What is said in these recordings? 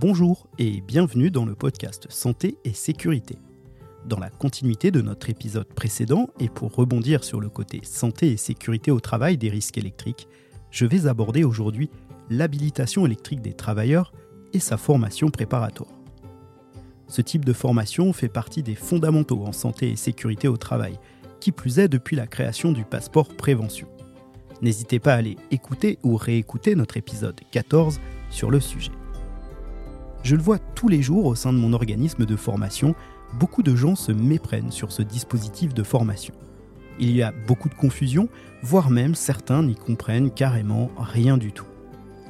Bonjour et bienvenue dans le podcast Santé et Sécurité. Dans la continuité de notre épisode précédent, et pour rebondir sur le côté santé et sécurité au travail des risques électriques, je vais aborder aujourd'hui l'habilitation électrique des travailleurs et sa formation préparatoire. Ce type de formation fait partie des fondamentaux en santé et sécurité au travail, qui plus est depuis la création du passeport prévention. N'hésitez pas à aller écouter ou réécouter notre épisode 14 sur le sujet. Je le vois tous les jours au sein de mon organisme de formation, beaucoup de gens se méprennent sur ce dispositif de formation. Il y a beaucoup de confusion, voire même certains n'y comprennent carrément rien du tout.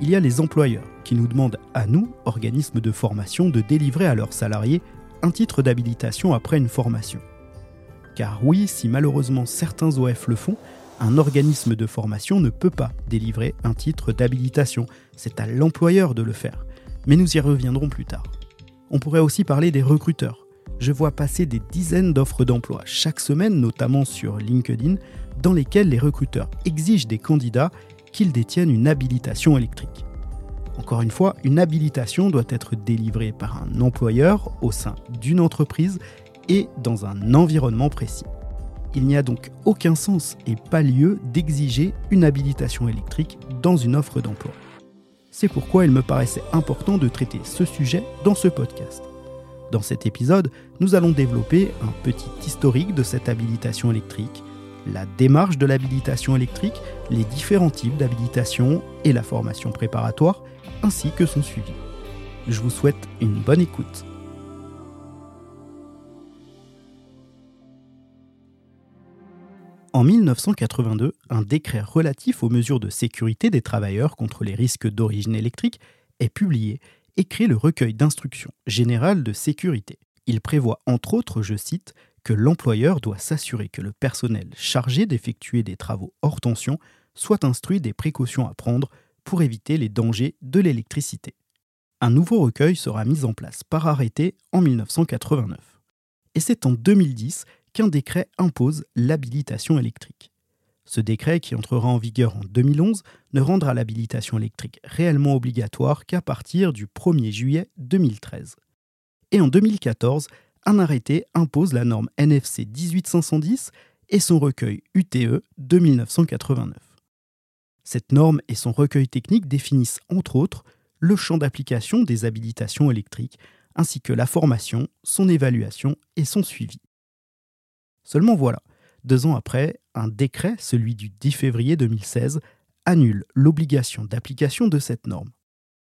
Il y a les employeurs qui nous demandent à nous, organismes de formation, de délivrer à leurs salariés un titre d'habilitation après une formation. Car oui, si malheureusement certains OF le font, un organisme de formation ne peut pas délivrer un titre d'habilitation. C'est à l'employeur de le faire. Mais nous y reviendrons plus tard. On pourrait aussi parler des recruteurs. Je vois passer des dizaines d'offres d'emploi chaque semaine, notamment sur LinkedIn, dans lesquelles les recruteurs exigent des candidats qu'ils détiennent une habilitation électrique. Encore une fois, une habilitation doit être délivrée par un employeur au sein d'une entreprise et dans un environnement précis. Il n'y a donc aucun sens et pas lieu d'exiger une habilitation électrique dans une offre d'emploi. C'est pourquoi il me paraissait important de traiter ce sujet dans ce podcast. Dans cet épisode, nous allons développer un petit historique de cette habilitation électrique, la démarche de l'habilitation électrique, les différents types d'habilitation et la formation préparatoire, ainsi que son suivi. Je vous souhaite une bonne écoute. En 1982, un décret relatif aux mesures de sécurité des travailleurs contre les risques d'origine électrique est publié et crée le recueil d'instructions générales de sécurité. Il prévoit entre autres, je cite, que l'employeur doit s'assurer que le personnel chargé d'effectuer des travaux hors tension soit instruit des précautions à prendre pour éviter les dangers de l'électricité. Un nouveau recueil sera mis en place par arrêté en 1989. Et c'est en 2010 qu'un décret impose l'habilitation électrique. Ce décret, qui entrera en vigueur en 2011, ne rendra l'habilitation électrique réellement obligatoire qu'à partir du 1er juillet 2013. Et en 2014, un arrêté impose la norme NFC 18510 et son recueil UTE de 1989. Cette norme et son recueil technique définissent entre autres le champ d'application des habilitations électriques, ainsi que la formation, son évaluation et son suivi. Seulement voilà, deux ans après, un décret, celui du 10 février 2016, annule l'obligation d'application de cette norme.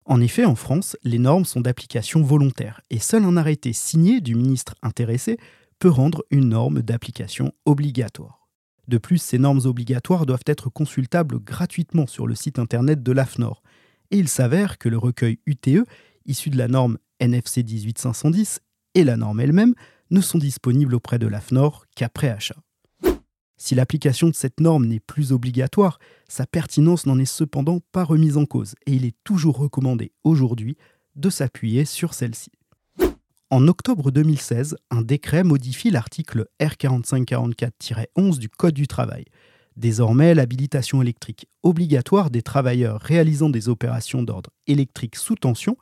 En effet, en France, les normes sont d'application volontaire et seul un arrêté signé du ministre intéressé peut rendre une norme d'application obligatoire. De plus, ces normes obligatoires doivent être consultables gratuitement sur le site internet de l'AFNOR. Et il s'avère que le recueil UTE, issu de la norme NFC 18510 et la norme elle-même, ne sont disponibles auprès de l'AFNOR qu'après achat. Si l'application de cette norme n'est plus obligatoire, sa pertinence n'en est cependant pas remise en cause et il est toujours recommandé aujourd'hui de s'appuyer sur celle-ci. En octobre 2016, un décret modifie l'article R4544-11 du Code du travail. Désormais, l'habilitation électrique obligatoire des travailleurs réalisant des opérations d'ordre électrique sous tension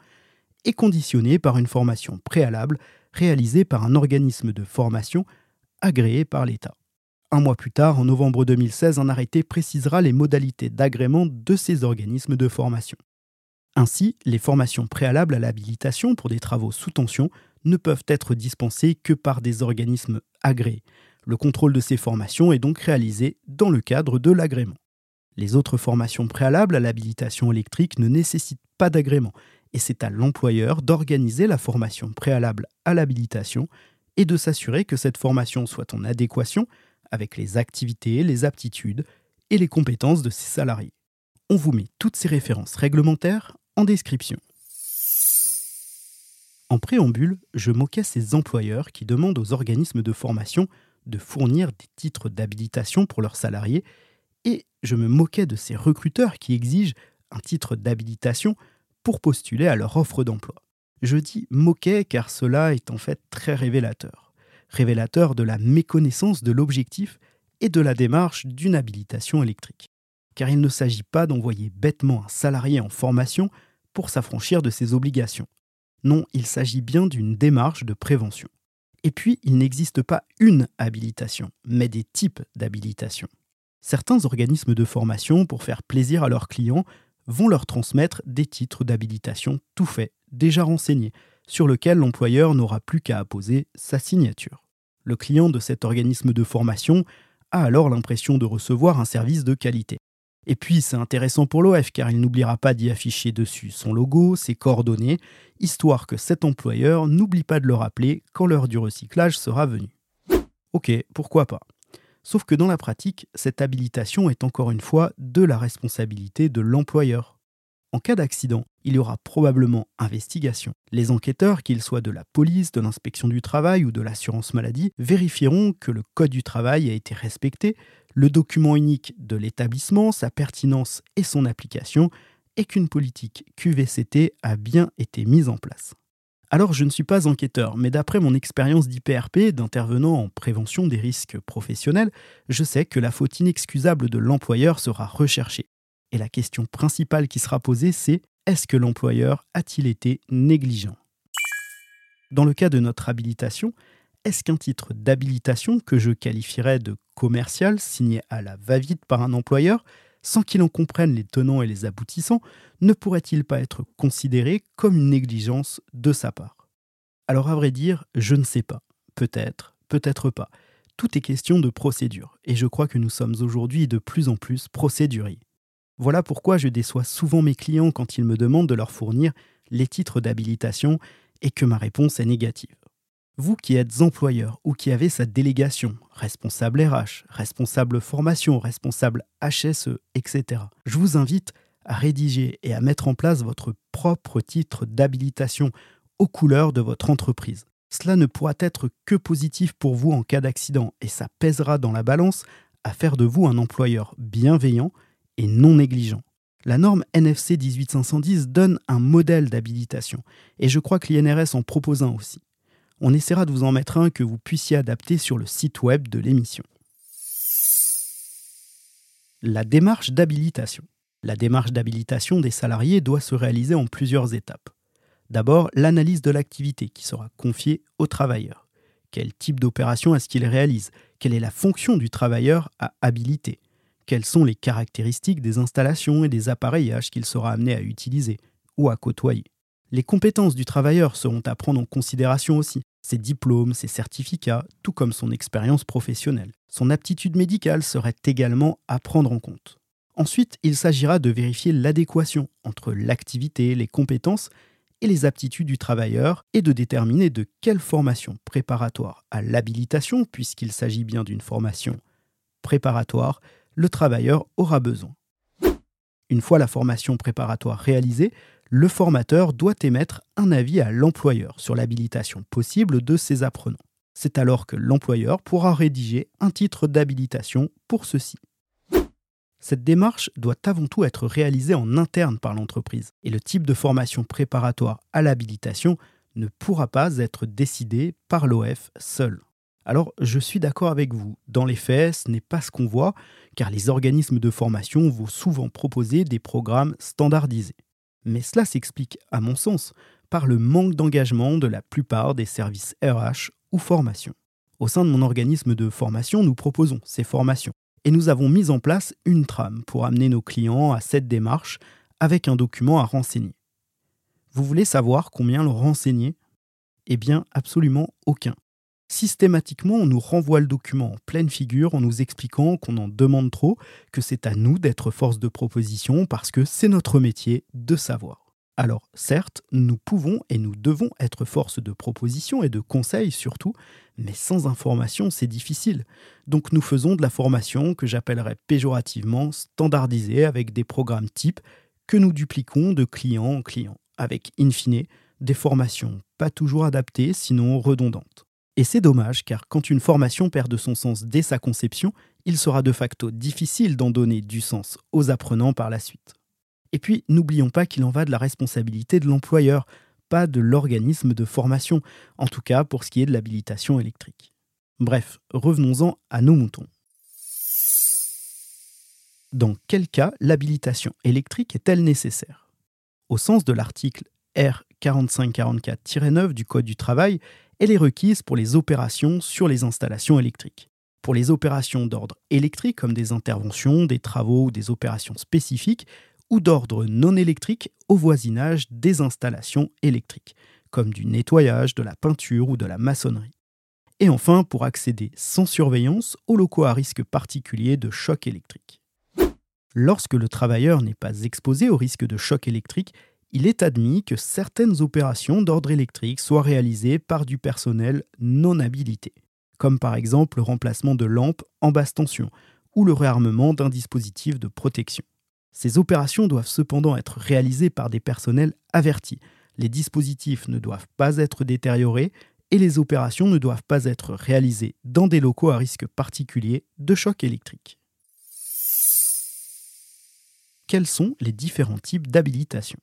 est conditionnée par une formation préalable réalisé par un organisme de formation agréé par l'État. Un mois plus tard, en novembre 2016, un arrêté précisera les modalités d'agrément de ces organismes de formation. Ainsi, les formations préalables à l'habilitation pour des travaux sous tension ne peuvent être dispensées que par des organismes agréés. Le contrôle de ces formations est donc réalisé dans le cadre de l'agrément. Les autres formations préalables à l'habilitation électrique ne nécessitent pas d'agrément et c'est à l'employeur d'organiser la formation préalable à l'habilitation et de s'assurer que cette formation soit en adéquation avec les activités, les aptitudes et les compétences de ses salariés. On vous met toutes ces références réglementaires en description. En préambule, je moquais ces employeurs qui demandent aux organismes de formation de fournir des titres d'habilitation pour leurs salariés, et je me moquais de ces recruteurs qui exigent un titre d'habilitation pour postuler à leur offre d'emploi. Je dis moquet car cela est en fait très révélateur. Révélateur de la méconnaissance de l'objectif et de la démarche d'une habilitation électrique. Car il ne s'agit pas d'envoyer bêtement un salarié en formation pour s'affranchir de ses obligations. Non, il s'agit bien d'une démarche de prévention. Et puis, il n'existe pas une habilitation, mais des types d'habilitation. Certains organismes de formation, pour faire plaisir à leurs clients, vont leur transmettre des titres d'habilitation tout faits, déjà renseignés, sur lesquels l'employeur n'aura plus qu'à apposer sa signature. Le client de cet organisme de formation a alors l'impression de recevoir un service de qualité. Et puis c'est intéressant pour l'OF car il n'oubliera pas d'y afficher dessus son logo, ses coordonnées, histoire que cet employeur n'oublie pas de le rappeler quand l'heure du recyclage sera venue. Ok, pourquoi pas? Sauf que dans la pratique, cette habilitation est encore une fois de la responsabilité de l'employeur. En cas d'accident, il y aura probablement investigation. Les enquêteurs, qu'ils soient de la police, de l'inspection du travail ou de l'assurance maladie, vérifieront que le code du travail a été respecté, le document unique de l'établissement, sa pertinence et son application, et qu'une politique QVCT a bien été mise en place. Alors je ne suis pas enquêteur, mais d'après mon expérience d'IPRP, d'intervenant en prévention des risques professionnels, je sais que la faute inexcusable de l'employeur sera recherchée. Et la question principale qui sera posée, c'est est-ce que l'employeur a-t-il été négligent? Dans le cas de notre habilitation, est-ce qu'un titre d'habilitation que je qualifierais de commercial, signé à la va-vite par un employeur, sans qu'il en comprenne les tenants et les aboutissants, ne pourrait-il pas être considéré comme une négligence de sa part? Alors à vrai dire, je ne sais pas. Peut-être, peut-être pas. Tout est question de procédure, et je crois que nous sommes aujourd'hui de plus en plus procéduriers. Voilà pourquoi je déçois souvent mes clients quand ils me demandent de leur fournir les titres d'habilitation et que ma réponse est négative. Vous qui êtes employeur ou qui avez sa délégation, responsable RH, responsable formation, responsable HSE, etc., je vous invite à rédiger et à mettre en place votre propre titre d'habilitation aux couleurs de votre entreprise. Cela ne pourra être que positif pour vous en cas d'accident et ça pèsera dans la balance à faire de vous un employeur bienveillant et non négligent. La norme NFC 18510 donne un modèle d'habilitation et je crois que l'INRS en propose un aussi on essaiera de vous en mettre un que vous puissiez adapter sur le site web de l'émission. La démarche d'habilitation. La démarche d'habilitation des salariés doit se réaliser en plusieurs étapes. D'abord, l'analyse de l'activité qui sera confiée au travailleur. Quel type d'opération est-ce qu'il réalise? Quelle est la fonction du travailleur à habiliter? Quelles sont les caractéristiques des installations et des appareillages qu'il sera amené à utiliser ou à côtoyer? Les compétences du travailleur seront à prendre en considération aussi ses diplômes, ses certificats, tout comme son expérience professionnelle. Son aptitude médicale serait également à prendre en compte. Ensuite, il s'agira de vérifier l'adéquation entre l'activité, les compétences et les aptitudes du travailleur et de déterminer de quelle formation préparatoire à l'habilitation, puisqu'il s'agit bien d'une formation préparatoire, le travailleur aura besoin. Une fois la formation préparatoire réalisée, le formateur doit émettre un avis à l'employeur sur l'habilitation possible de ses apprenants. C'est alors que l'employeur pourra rédiger un titre d'habilitation pour ceux-ci. Cette démarche doit avant tout être réalisée en interne par l'entreprise et le type de formation préparatoire à l'habilitation ne pourra pas être décidé par l'OF seul. Alors je suis d'accord avec vous, dans les faits ce n'est pas ce qu'on voit car les organismes de formation vont souvent proposer des programmes standardisés. Mais cela s'explique, à mon sens, par le manque d'engagement de la plupart des services RH ou formation. Au sein de mon organisme de formation, nous proposons ces formations et nous avons mis en place une trame pour amener nos clients à cette démarche avec un document à renseigner. Vous voulez savoir combien le renseigner Eh bien, absolument aucun. Systématiquement, on nous renvoie le document en pleine figure en nous expliquant qu'on en demande trop, que c'est à nous d'être force de proposition parce que c'est notre métier de savoir. Alors certes, nous pouvons et nous devons être force de proposition et de conseil surtout, mais sans information c'est difficile. Donc nous faisons de la formation que j'appellerais péjorativement standardisée avec des programmes types que nous dupliquons de client en client, avec in fine des formations pas toujours adaptées sinon redondantes. Et c'est dommage car quand une formation perd de son sens dès sa conception, il sera de facto difficile d'en donner du sens aux apprenants par la suite. Et puis, n'oublions pas qu'il en va de la responsabilité de l'employeur, pas de l'organisme de formation, en tout cas pour ce qui est de l'habilitation électrique. Bref, revenons-en à nos moutons. Dans quel cas l'habilitation électrique est-elle nécessaire? Au sens de l'article R4544-9 du Code du travail, elle est requise pour les opérations sur les installations électriques. Pour les opérations d'ordre électrique, comme des interventions, des travaux ou des opérations spécifiques, ou d'ordre non électrique au voisinage des installations électriques, comme du nettoyage, de la peinture ou de la maçonnerie. Et enfin, pour accéder sans surveillance aux locaux à risque particulier de choc électrique. Lorsque le travailleur n'est pas exposé au risque de choc électrique, il est admis que certaines opérations d'ordre électrique soient réalisées par du personnel non habilité, comme par exemple le remplacement de lampes en basse tension ou le réarmement d'un dispositif de protection. Ces opérations doivent cependant être réalisées par des personnels avertis. Les dispositifs ne doivent pas être détériorés et les opérations ne doivent pas être réalisées dans des locaux à risque particulier de choc électrique. Quels sont les différents types d'habilitation?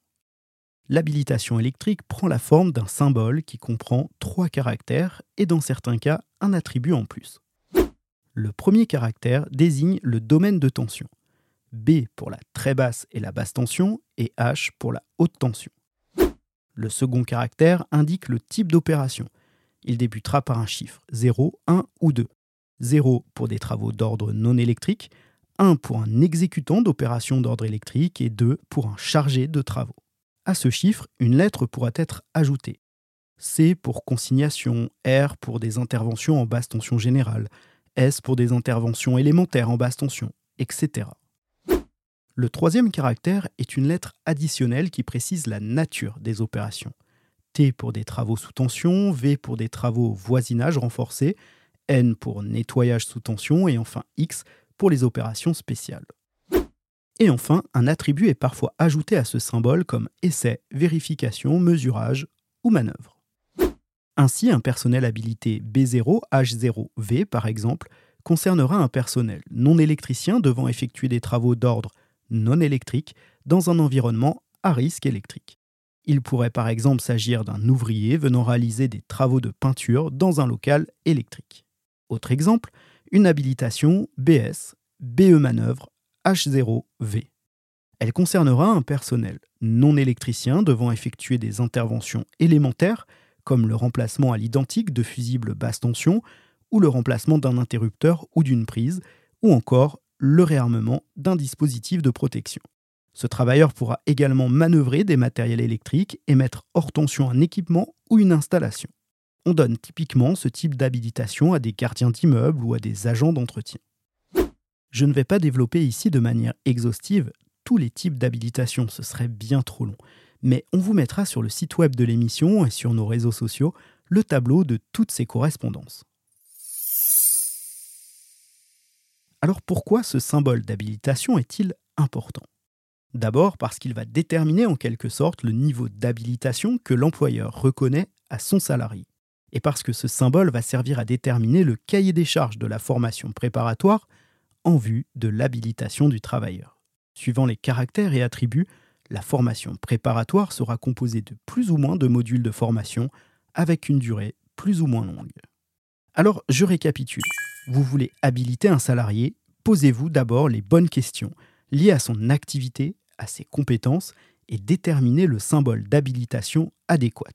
L'habilitation électrique prend la forme d'un symbole qui comprend trois caractères et dans certains cas un attribut en plus. Le premier caractère désigne le domaine de tension. B pour la très basse et la basse tension et H pour la haute tension. Le second caractère indique le type d'opération. Il débutera par un chiffre 0, 1 ou 2. 0 pour des travaux d'ordre non électrique, 1 pour un exécutant d'opérations d'ordre électrique et 2 pour un chargé de travaux. À ce chiffre, une lettre pourra être ajoutée. C pour consignation, R pour des interventions en basse tension générale, S pour des interventions élémentaires en basse tension, etc. Le troisième caractère est une lettre additionnelle qui précise la nature des opérations. T pour des travaux sous tension, V pour des travaux voisinage renforcé, N pour nettoyage sous tension et enfin X pour les opérations spéciales. Et enfin, un attribut est parfois ajouté à ce symbole comme essai, vérification, mesurage ou manœuvre. Ainsi, un personnel habilité B0, H0V par exemple, concernera un personnel non électricien devant effectuer des travaux d'ordre non électrique dans un environnement à risque électrique. Il pourrait par exemple s'agir d'un ouvrier venant réaliser des travaux de peinture dans un local électrique. Autre exemple, une habilitation BS, BE manœuvre H0V. Elle concernera un personnel non électricien devant effectuer des interventions élémentaires comme le remplacement à l'identique de fusibles basse tension ou le remplacement d'un interrupteur ou d'une prise ou encore le réarmement d'un dispositif de protection. Ce travailleur pourra également manœuvrer des matériels électriques et mettre hors tension un équipement ou une installation. On donne typiquement ce type d'habilitation à des gardiens d'immeubles ou à des agents d'entretien. Je ne vais pas développer ici de manière exhaustive tous les types d'habilitation, ce serait bien trop long. Mais on vous mettra sur le site web de l'émission et sur nos réseaux sociaux le tableau de toutes ces correspondances. Alors pourquoi ce symbole d'habilitation est-il important? D'abord parce qu'il va déterminer en quelque sorte le niveau d'habilitation que l'employeur reconnaît à son salarié. Et parce que ce symbole va servir à déterminer le cahier des charges de la formation préparatoire en vue de l'habilitation du travailleur. Suivant les caractères et attributs, la formation préparatoire sera composée de plus ou moins de modules de formation avec une durée plus ou moins longue. Alors, je récapitule. Vous voulez habiliter un salarié, posez-vous d'abord les bonnes questions liées à son activité, à ses compétences et déterminez le symbole d'habilitation adéquat.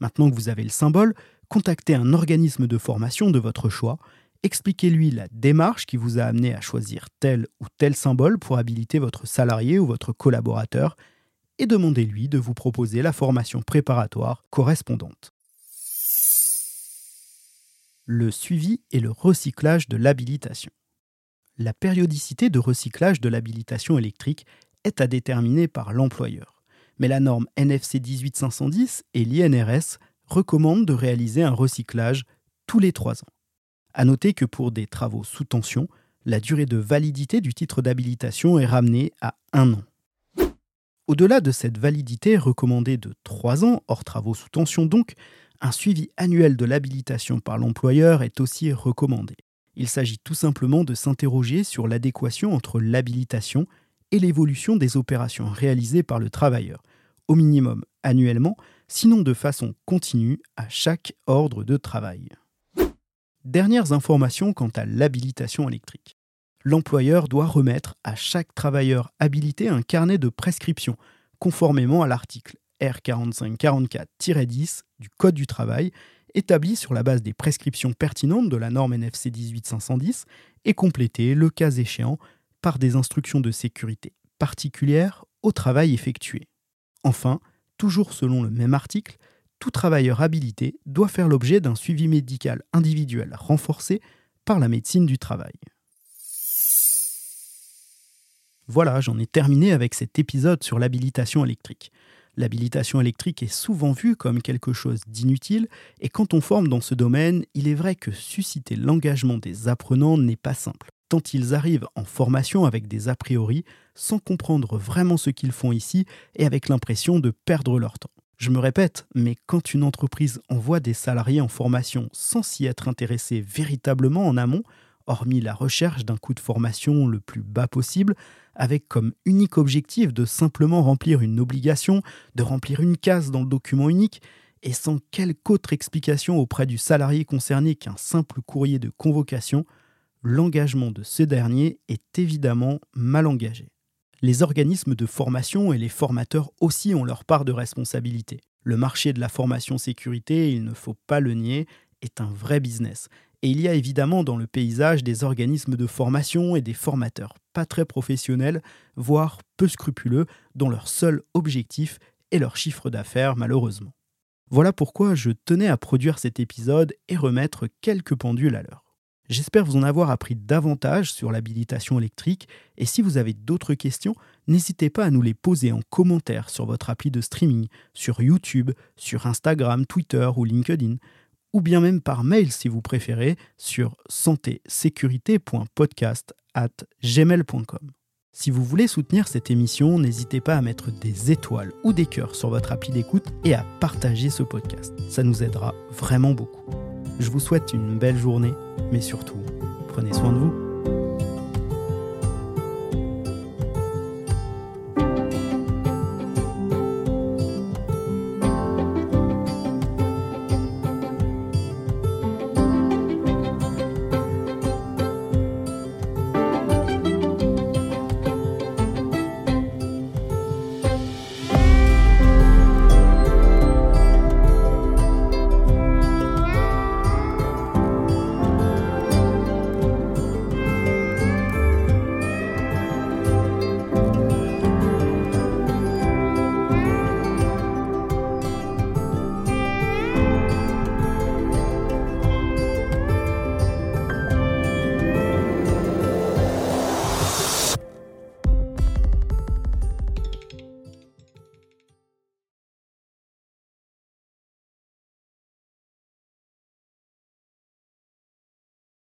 Maintenant que vous avez le symbole, contactez un organisme de formation de votre choix Expliquez-lui la démarche qui vous a amené à choisir tel ou tel symbole pour habiliter votre salarié ou votre collaborateur et demandez-lui de vous proposer la formation préparatoire correspondante. Le suivi et le recyclage de l'habilitation. La périodicité de recyclage de l'habilitation électrique est à déterminer par l'employeur, mais la norme NFC 18510 et l'INRS recommandent de réaliser un recyclage tous les trois ans. À noter que pour des travaux sous tension, la durée de validité du titre d'habilitation est ramenée à un an. Au-delà de cette validité recommandée de 3 ans, hors travaux sous tension donc, un suivi annuel de l'habilitation par l'employeur est aussi recommandé. Il s'agit tout simplement de s'interroger sur l'adéquation entre l'habilitation et l'évolution des opérations réalisées par le travailleur, au minimum annuellement, sinon de façon continue à chaque ordre de travail. Dernières informations quant à l'habilitation électrique. L'employeur doit remettre à chaque travailleur habilité un carnet de prescription, conformément à l'article R4544-10 du Code du travail, établi sur la base des prescriptions pertinentes de la norme NFC 18510 et complété, le cas échéant, par des instructions de sécurité particulières au travail effectué. Enfin, toujours selon le même article, tout travailleur habilité doit faire l'objet d'un suivi médical individuel renforcé par la médecine du travail. Voilà, j'en ai terminé avec cet épisode sur l'habilitation électrique. L'habilitation électrique est souvent vue comme quelque chose d'inutile, et quand on forme dans ce domaine, il est vrai que susciter l'engagement des apprenants n'est pas simple, tant ils arrivent en formation avec des a priori, sans comprendre vraiment ce qu'ils font ici, et avec l'impression de perdre leur temps. Je me répète, mais quand une entreprise envoie des salariés en formation sans s'y être intéressé véritablement en amont, hormis la recherche d'un coût de formation le plus bas possible, avec comme unique objectif de simplement remplir une obligation, de remplir une case dans le document unique, et sans quelque autre explication auprès du salarié concerné qu'un simple courrier de convocation, l'engagement de ce dernier est évidemment mal engagé. Les organismes de formation et les formateurs aussi ont leur part de responsabilité. Le marché de la formation sécurité, il ne faut pas le nier, est un vrai business. Et il y a évidemment dans le paysage des organismes de formation et des formateurs pas très professionnels, voire peu scrupuleux, dont leur seul objectif est leur chiffre d'affaires malheureusement. Voilà pourquoi je tenais à produire cet épisode et remettre quelques pendules à l'heure. J'espère vous en avoir appris davantage sur l'habilitation électrique et si vous avez d'autres questions, n'hésitez pas à nous les poser en commentaire sur votre appli de streaming, sur YouTube, sur Instagram, Twitter ou LinkedIn, ou bien même par mail si vous préférez sur santésécurité.podcast@gmail.com. Si vous voulez soutenir cette émission, n'hésitez pas à mettre des étoiles ou des cœurs sur votre appli d'écoute et à partager ce podcast. Ça nous aidera vraiment beaucoup. Je vous souhaite une belle journée, mais surtout, prenez soin de vous.